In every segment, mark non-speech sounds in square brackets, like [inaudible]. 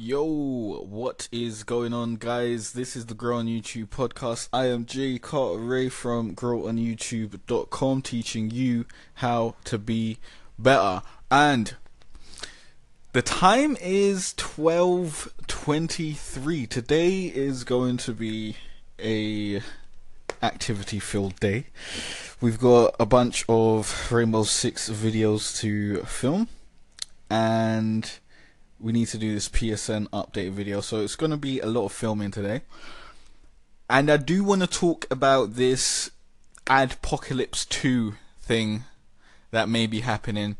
Yo, what is going on, guys? This is the Grow on YouTube podcast. I am Jay Carter Ray from growonyoutube.com teaching you how to be better. And the time is 12:23. Today is going to be a activity filled day. We've got a bunch of Rainbow Six videos to film and we need to do this PSN update video. So it's going to be a lot of filming today. And I do want to talk about this Adpocalypse 2 thing that may be happening.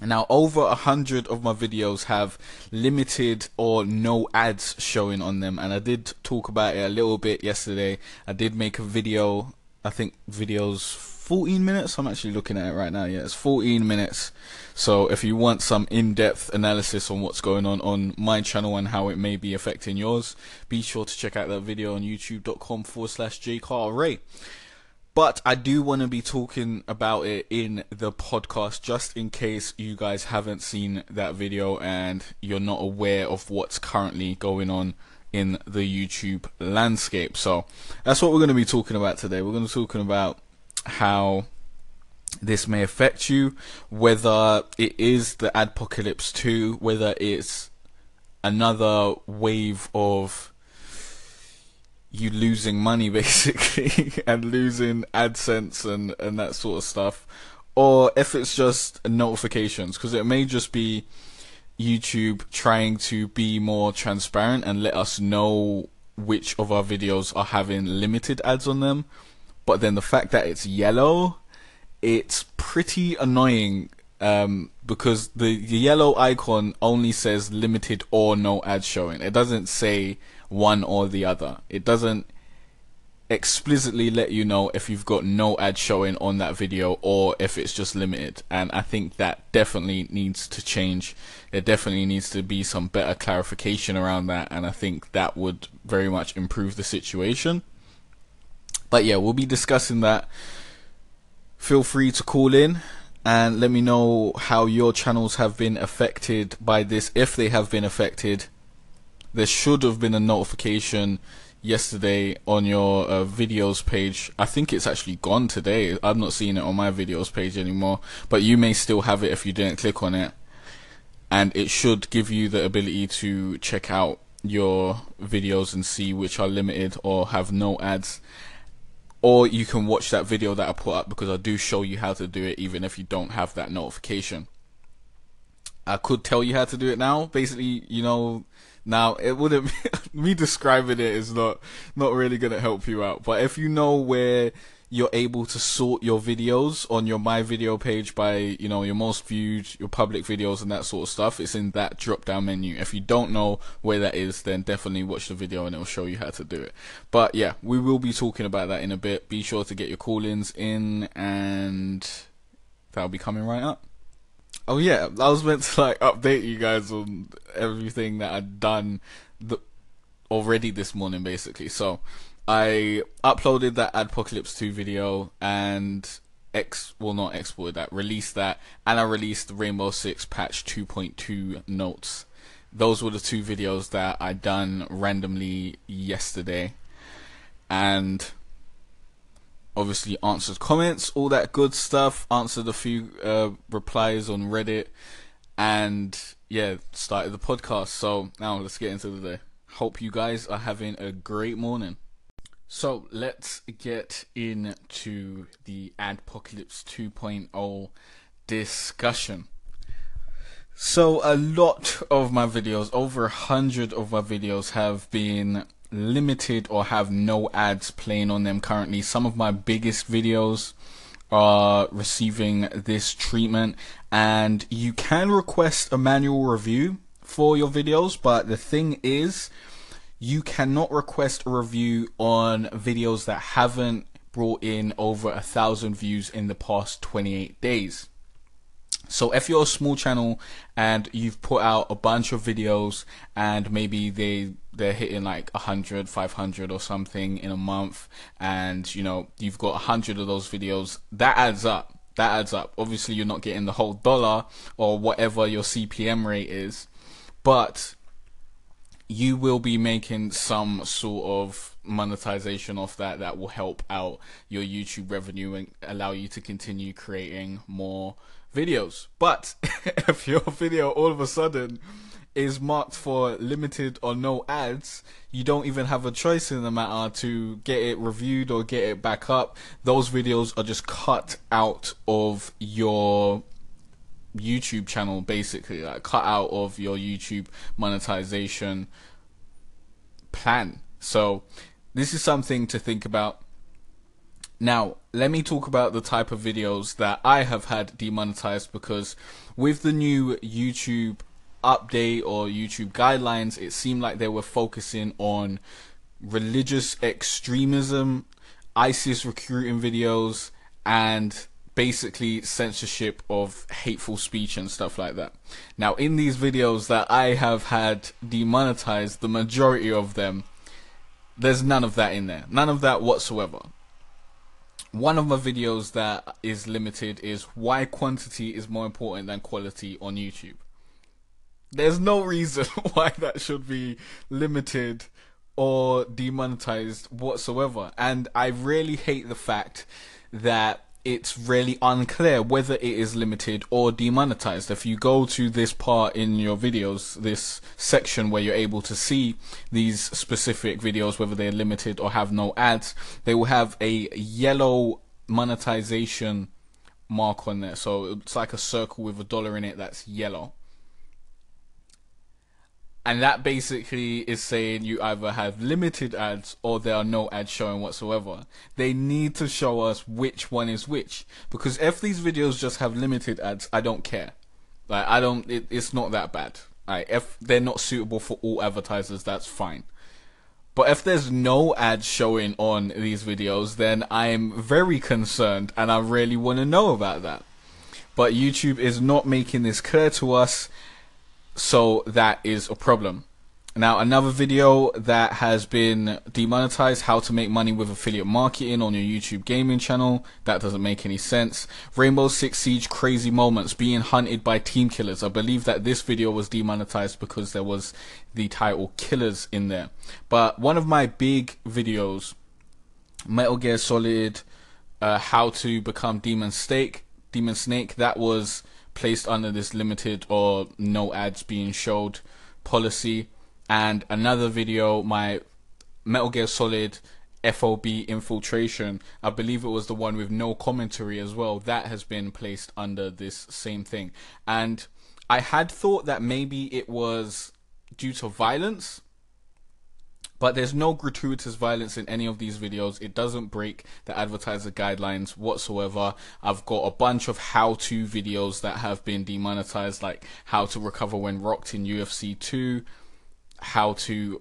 Now, over a hundred of my videos have limited or no ads showing on them, and I did talk about it a little bit yesterday. I did make a video, I think videos 14 minutes. I'm actually looking at it right now. Yeah, it's 14 minutes. So if you want some in-depth analysis on what's going on on my channel and how it may be affecting yours, be sure to check out that video on youtube.com forward slash jcarray. But I do want to be talking about it in the podcast just in case you guys haven't seen that video and you're not aware of what's currently going on in the YouTube landscape. So that's what we're going to be talking about today. We're going to be talking about how this may affect you, whether it is the Adpocalypse 2, whether it's another wave of you losing money [laughs] basically and losing AdSense and, and that sort of stuff, or if it's just notifications, because it may just be YouTube trying to be more transparent and let us know which of our videos are having limited ads on them but then the fact that it's yellow, it's pretty annoying um, because the, the yellow icon only says limited or no ads showing. It doesn't say one or the other. It doesn't explicitly let you know if you've got no ad showing on that video or if it's just limited. And I think that definitely needs to change. There definitely needs to be some better clarification around that. And I think that would very much improve the situation. But yeah, we'll be discussing that. Feel free to call in and let me know how your channels have been affected by this, if they have been affected. There should have been a notification yesterday on your uh, videos page. I think it's actually gone today. I'm not seeing it on my videos page anymore, but you may still have it if you didn't click on it. And it should give you the ability to check out your videos and see which are limited or have no ads or you can watch that video that I put up because I do show you how to do it even if you don't have that notification. I could tell you how to do it now. Basically, you know, now it wouldn't [laughs] me describing it is not not really going to help you out. But if you know where you're able to sort your videos on your my video page by you know your most viewed your public videos and that sort of stuff. It's in that drop down menu. If you don't know where that is then definitely watch the video and it'll show you how to do it. But yeah we will be talking about that in a bit. Be sure to get your call-ins in and that'll be coming right up. Oh yeah i was meant to like update you guys on everything that i'd done the, already this morning basically. So I uploaded that Adpocalypse 2 video and X well not exported that, released that, and I released Rainbow Six patch 2.2 notes. Those were the two videos that I done randomly yesterday. And obviously answered comments, all that good stuff, answered a few uh, replies on Reddit, and yeah, started the podcast. So now let's get into the day. Hope you guys are having a great morning. So let's get into the Adpocalypse 2.0 discussion. So a lot of my videos, over a hundred of my videos have been limited or have no ads playing on them currently. Some of my biggest videos are receiving this treatment and you can request a manual review for your videos, but the thing is, you cannot request a review on videos that haven't brought in over a thousand views in the past 28 days. So if you're a small channel and you've put out a bunch of videos and maybe they they're hitting like 100, 500 or something in a month and you know you've got 100 of those videos, that adds up. That adds up. Obviously you're not getting the whole dollar or whatever your CPM rate is, but you will be making some sort of monetization off that that will help out your YouTube revenue and allow you to continue creating more videos. But [laughs] if your video all of a sudden is marked for limited or no ads, you don't even have a choice in the matter to get it reviewed or get it back up. Those videos are just cut out of your YouTube channel basically, like cut out of your YouTube monetization plan. So this is something to think about. Now, let me talk about the type of videos that I have had demonetized because with the new YouTube update or YouTube guidelines, it seemed like they were focusing on religious extremism, ISIS recruiting videos, and basically censorship of hateful speech and stuff like that. Now, in these videos that I have had demonetized, the majority of them, there's none of that in there. None of that whatsoever. One of my videos that is limited is why quantity is more important than quality on YouTube. There's no reason [laughs] why that should be limited or demonetized whatsoever. And I really hate the fact that it's really unclear whether it is limited or demonetized. If you go to this part in your videos, this section where you're able to see these specific videos, whether they're limited or have no ads, they will have a yellow monetization mark on there. So it's like a circle with a dollar in it that's yellow and that basically is saying you either have limited ads or there are no ads showing whatsoever. They need to show us which one is which because if these videos just have limited ads, I don't care. Like I don't, it, it's not that bad. Right? If they're not suitable for all advertisers, that's fine. But if there's no ads showing on these videos, then I'm very concerned and I really want to know about that. But YouTube is not making this clear to us so that is a problem. Now, another video that has been demonetized, how to make money with affiliate marketing on your YouTube gaming channel. That doesn't make any sense. Rainbow Six Siege crazy moments, being hunted by team killers. I believe that this video was demonetized because there was the title killers in there. But one of my big videos, Metal Gear Solid, uh, how to become Demon Snake, Demon Snake, that was placed under this limited or no ads being showed policy. And another video, my Metal Gear Solid FOB infiltration, I believe it was the one with no commentary as well, that has been placed under this same thing. And I had thought that maybe it was due to violence but there's no gratuitous violence in any of these videos. It doesn't break the advertiser guidelines whatsoever. I've got a bunch of how-to videos that have been demonetized, like how to recover when rocked in UFC 2, how to,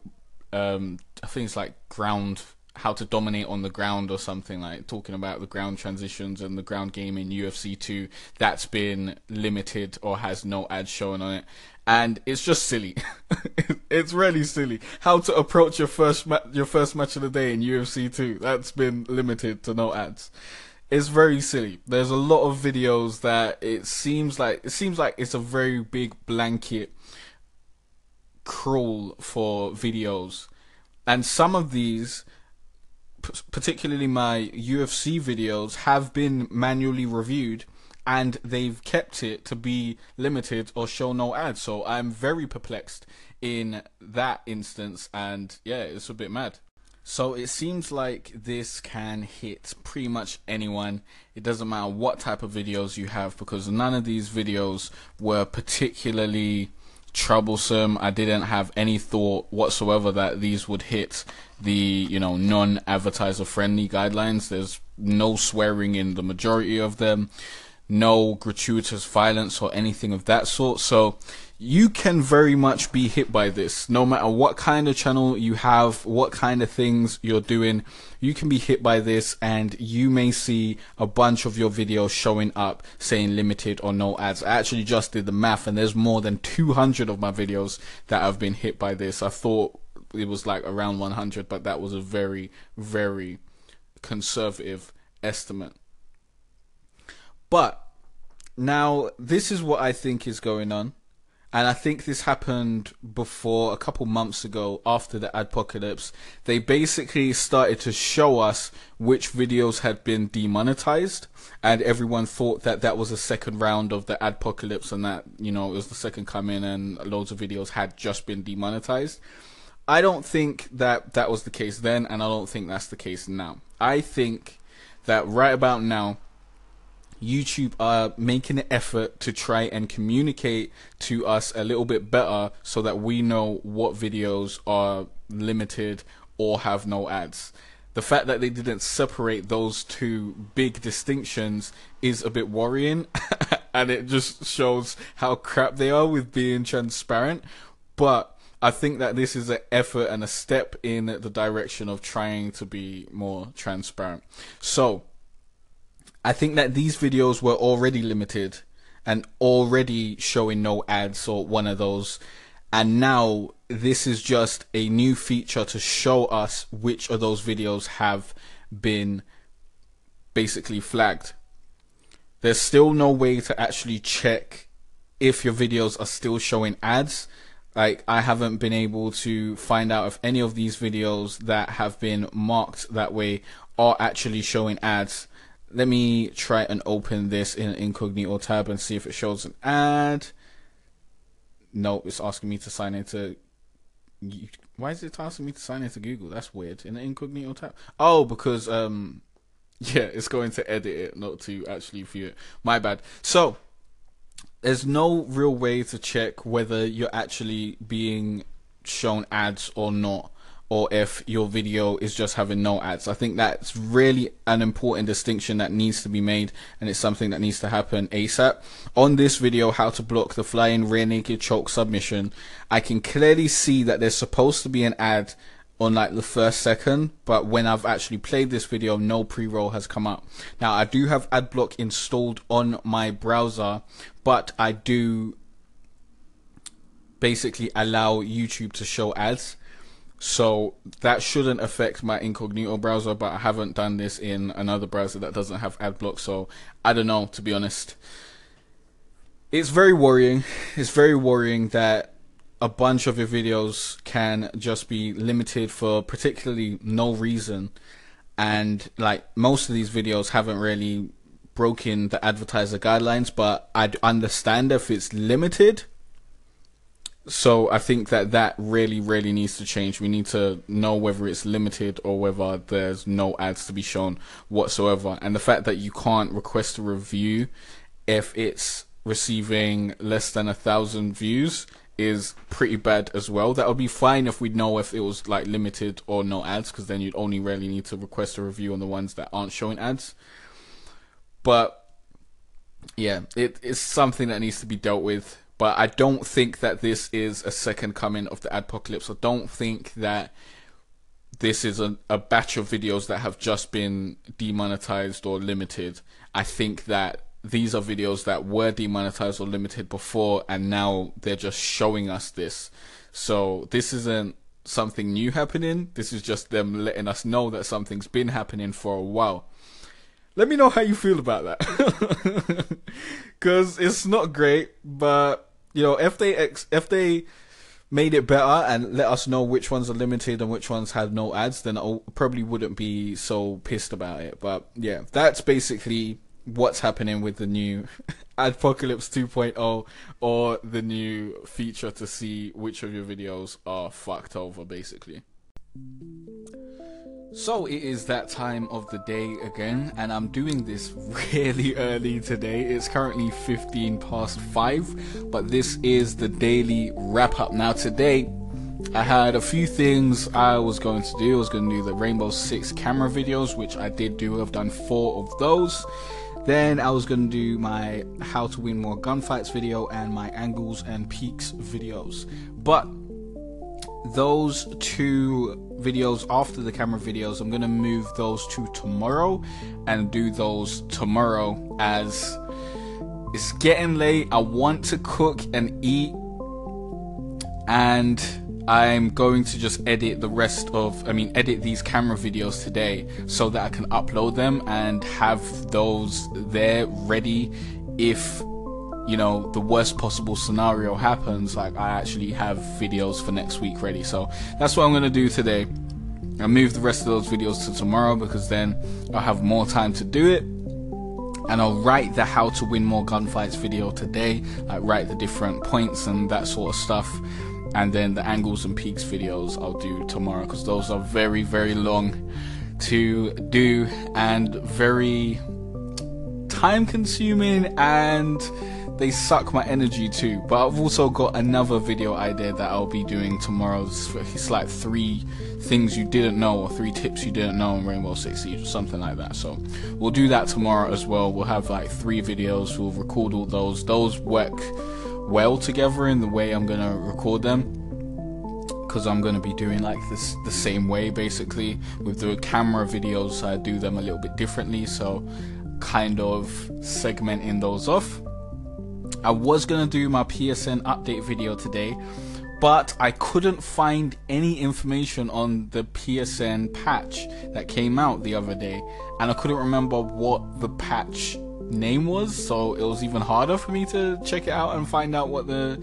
um, it's like ground how to dominate on the ground or something like talking about the ground transitions and the ground game in UFC 2 that's been limited or has no ads showing on it. And it's just silly. [laughs] It's really silly. How to approach your first ma- your first match of the day in UFC 2 that's been limited to no ads. It's very silly. There's a lot of videos that it seems like it seems like it's a very big blanket crawl for videos. And some of these particularly my UFC videos, have been manually reviewed and they've kept it to be limited or show no ads. So I'm very perplexed in that instance, and yeah, it's a bit mad. So it seems like this can hit pretty much anyone. It doesn't matter what type of videos you have because none of these videos were particularly troublesome. I didn't have any thought whatsoever that these would hit the you know non-advertiser friendly guidelines. There's no swearing in the majority of them, no gratuitous violence or anything of that sort. So you can very much be hit by this. No matter what kind of channel you have what kind of things you're doing you can be hit by this and you may see a bunch of your videos showing up saying limited or no ads. I actually just did the math and there's more than 200 of my videos that have been hit by this. I thought it was like around 100 but that was a very very conservative estimate. But now this is what i think is going on and I think this happened before a couple months ago after the Adpocalypse. They basically started to show us which videos had been demonetized, and everyone thought that that was a second round of the Adpocalypse, and that you know it was the second coming, and loads of videos had just been demonetized. I don't think that that was the case then, and I don't think that's the case now. I think that right about now, YouTube are making an effort to try and communicate to us a little bit better so that we know what videos are limited or have no ads. The fact that they didn't separate those two big distinctions is a bit worrying [laughs] and it just shows how crap they are with being transparent. But I think that this is an effort and a step in the direction of trying to be more transparent. So, I think that these videos were already limited and already showing no ads or one of those. And now this is just a new feature to show us which of those videos have been basically flagged. There's still no way to actually check if your videos are still showing ads. Like, I haven't been able to find out if any of these videos that have been marked that way are actually showing ads let me try and open this in incognito tab and see if it shows an ad. No, it's asking me to sign into. Why is it asking me to sign into Google? That's weird. In incognito tab. Oh, because um, [laughs] yeah, it's going to edit it, not to actually view it. My bad. So there's no real way to check whether you're actually being shown ads or not or if your video is just having no ads. I think that's really an important distinction that needs to be made and it's something that needs to happen ASAP. On this video, how to block the flying rear naked choke submission, I can clearly see that there's supposed to be an ad on like the first second, but when I've actually played this video, no pre-roll has come up. Now I do have AdBlock installed on my browser, but I do basically allow YouTube to show ads so that shouldn't affect my incognito browser, but I haven't done this in another browser that doesn't have ad block, so I don't know to be honest. It's very worrying. It's very worrying that a bunch of your videos can just be limited for particularly no reason and like most of these videos haven't really broken the advertiser guidelines but I'd understand if it's limited so I think that that really, really needs to change. We need to know whether it's limited or whether there's no ads to be shown whatsoever. And the fact that you can't request a review if it's receiving less than a thousand views is pretty bad as well. That would be fine if we'd know if it was like limited or no ads, because then you'd only really need to request a review on the ones that aren't showing ads. But yeah, it, it's something that needs to be dealt with but I don't think that this is a second coming of the Adpocalypse. I don't think that this is a, a batch of videos that have just been demonetized or limited. I think that these are videos that were demonetized or limited before, and now they're just showing us this. So this isn't something new happening. This is just them letting us know that something's been happening for a while. Let me know how you feel about that. [laughs] Because it's not great, but you know, if they ex- if they made it better and let us know which ones are limited and which ones had no ads, then I probably wouldn't be so pissed about it. But yeah, that's basically what's happening with the new [laughs] Adpocalypse 2.0 or the new feature to see which of your videos are fucked over, basically. So it is that time of the day again, and I'm doing this [laughs] really early today. It's currently 15 past 5, but this is the daily wrap up. Now, today I had a few things I was going to do. I was going to do the Rainbow Six camera videos, which I did do. I've done four of those. Then I was going to do my how to win more gunfights video and my angles and peeks videos. But those two videos after the camera videos i'm gonna move those to tomorrow and do those tomorrow as it's getting late i want to cook and eat and i'm going to just edit the rest of i mean edit these camera videos today so that i can upload them and have those there ready if you know the worst possible scenario happens like i actually have videos for next week ready. So that's what i'm going to do today. I move the rest of those videos to tomorrow because then i'll have more time to do it. And I'll write the how to win more gunfights video today, like write the different points and that sort of stuff. And then the angles and peeks videos I'll do tomorrow because those are very, very long to do and very time consuming and they suck my energy too. But I've also got another video idea that I'll be doing tomorrow. It's like three things you didn't know or three tips you didn't know in Rainbow Six Siege or something like that. So we'll do that tomorrow as well. We'll have like three videos. We'll record all those. Those work well together in the way I'm gonna record them because I'm going to be doing like this the same way basically with the camera videos I do them a little bit differently so kind of segmenting those off I was going to do my PSN update video today but I couldn't find any information on the PSN patch that came out the other day and I couldn't remember what the patch name was so it was even harder for me to check it out and find out what the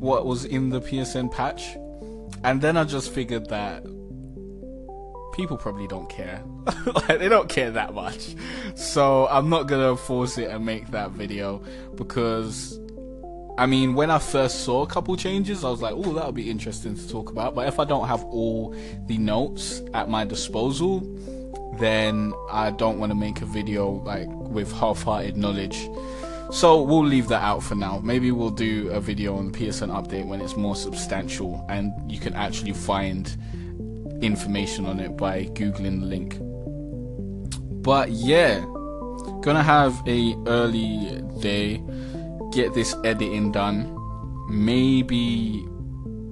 what was in the PSN patch. And then I just figured that people probably don't care. [laughs] like, they don't care that much. So I'm not gonna force it and make that video because I mean, when I first saw a couple changes, I was like, oh, that'll be interesting to talk about. But if I don't have all the notes at my disposal, then I don't want to make a video like with half-hearted knowledge. So we'll leave that out for now. Maybe we'll do a video on the PSN update when it's more substantial and you can actually find information on it by googling the link. But yeah, gonna have a early day, get this editing done, maybe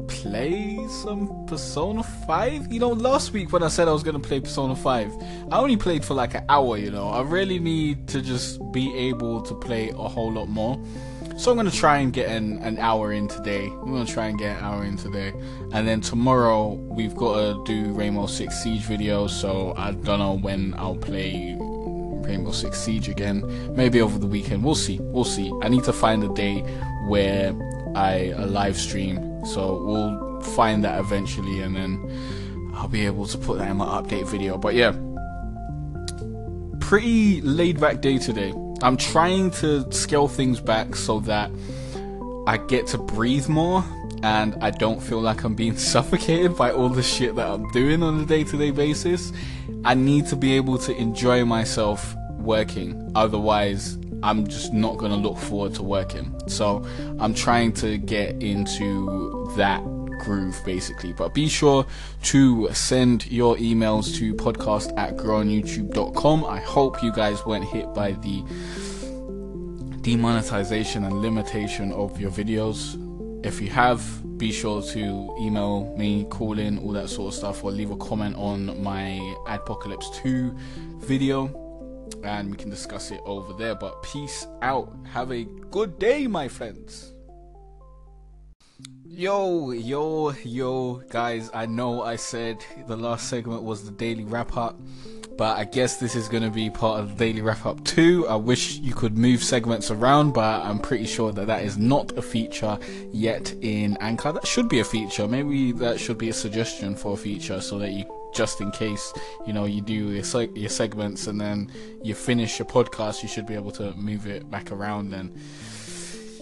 play some Persona 5? You know, last week when I said I was gonna play Persona 5, I only played for like an hour, you know. I really need to just be able to play a whole lot more. So I'm gonna try and get an, an hour in today. I'm gonna try and get an hour in today. And then tomorrow we've gotta do Rainbow Six Siege video. so I don't know when I'll play Rainbow Six Siege again. Maybe over the weekend. We'll see. We'll see. I need to find a day where I live stream so we'll find that eventually and then I'll be able to put that in my update video. But yeah, pretty laid back day today. I'm trying to scale things back so that I get to breathe more and I don't feel like I'm being [laughs] suffocated by all the shit that I'm doing on a day to day basis. I need to be able to enjoy myself working. Otherwise, I'm just not going to look forward to working. So I'm trying to get into that groove basically. But be sure to send your emails to podcast at growonyoutube.com. I hope you guys weren't hit by the demonetization and limitation of your videos. If you have, be sure to email me, call in, all that sort of stuff, or leave a comment on my Adpocalypse 2 video and we can discuss it over there. But peace out. Have a good day, my friends. Yo, yo, yo, guys. I know I said the last segment was the daily wrap up, but I guess this is going to be part of the daily wrap up too. I wish you could move segments around, but I'm pretty sure that that is not a feature yet in Anchor. That should be a feature. Maybe that should be a suggestion for a feature so that you just in case you know you do your, your segments and then you finish your podcast you should be able to move it back around and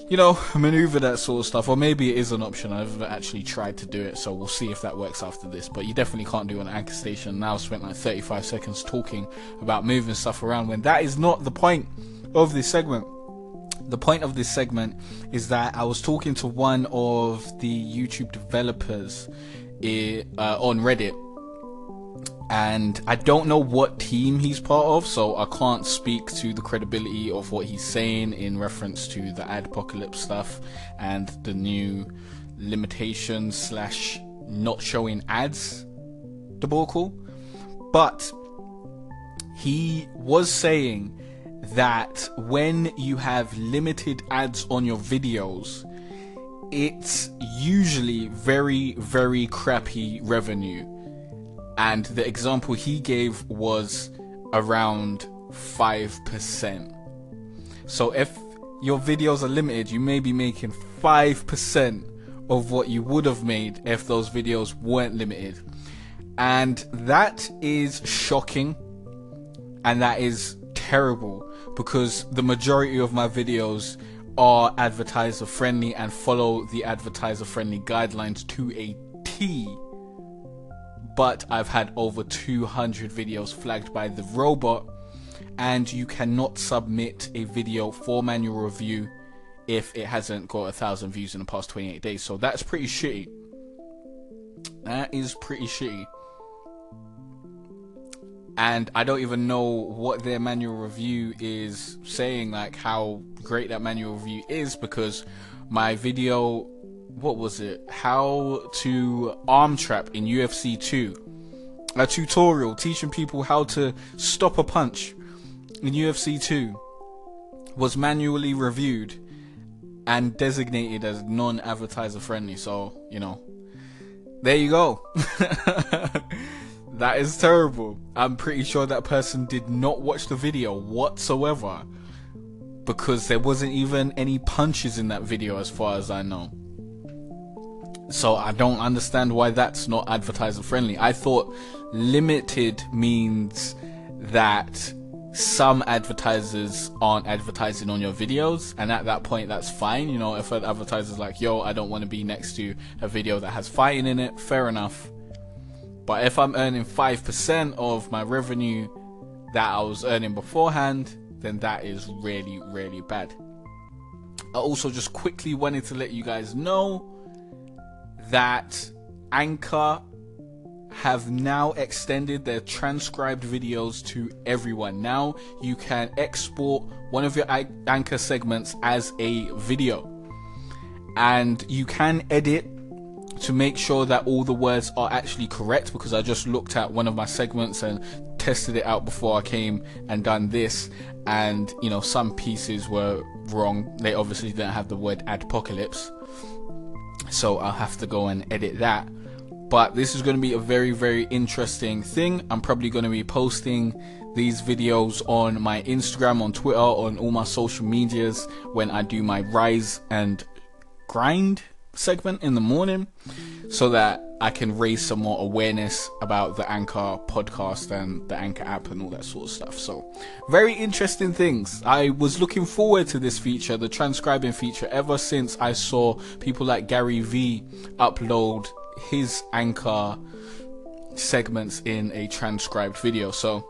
you know [laughs] maneuver that sort of stuff. Or maybe it is an option. I've actually tried to do it so we'll see if that works after this. But you definitely can't do an anchor station. Now I've spent like 35 seconds talking about moving stuff around when that is not the point of this segment. The point of this segment is that I was talking to one of the YouTube developers uh, on Reddit and I don't know what team he's part of, so I can't speak to the credibility of what he's saying in reference to the Adpocalypse stuff and the new limitations slash not showing ads debacle. But he was saying that when you have limited ads on your videos, it's usually very, very crappy revenue and the example he gave was around 5%. So if your videos are limited, you may be making 5% of what you would have made if those videos weren't limited. And that is shocking and that is terrible because the majority of my videos are advertiser friendly and follow the advertiser friendly guidelines to a T. But I've had over 200 videos flagged by the robot, and you cannot submit a video for manual review if it hasn't got a thousand views in the past 28 days. So that's pretty shitty. That is pretty shitty. And I don't even know what their manual review is saying, like how great that manual review is, because my video, what was it? How to arm trap in UFC 2. A tutorial teaching people how to stop a punch in UFC 2 was manually reviewed and designated as non advertiser friendly. So, you know, there you go. [laughs] that is terrible. I'm pretty sure that person did not watch the video whatsoever because there wasn't even any punches in that video as far as I know. So I don't understand why that's not advertiser friendly. I thought limited means that some advertisers aren't advertising on your videos and at that point that's fine. You know if an advertiser's like yo i don't want to be next to a video that has fighting in it fair enough. But if i'm earning 5% of my revenue that i was earning beforehand then that is really really bad. I also just quickly wanted to let you guys know that anchor have now extended their transcribed videos to everyone. Now you can export one of your anchor segments as a video. And you can edit to make sure that all the words are actually correct because I just looked at one of my segments and tested it out before I came and done this and you know some pieces were wrong they obviously didn't have the word Adpocalypse so I'll have to go and edit that. But this is going to be a very very interesting thing. I'm probably going to be posting these videos on my instagram on twitter on all my social medias when i do my rise and grind segment in the morning so that i can raise some more awareness about the anchor podcast and the anchor app and all that sort of stuff so very interesting things i was looking forward to this feature the transcribing feature ever since i saw people like gary vee upload his anchor segments in a transcribed video. So,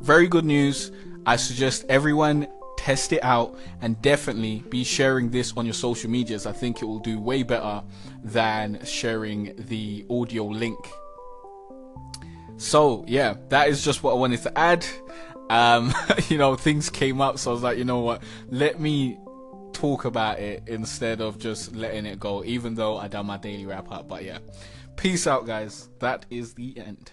very good news. I suggest everyone test it out and definitely be sharing this on your social medias. I think it will do way better than sharing the audio link. So, yeah, that is just what I wanted to add. Um, [laughs] you know, things came up, so I was like, you know what, let me talk about it instead of just letting it go, even though I done my daily wrap up. But yeah, peace out, guys. That is the end.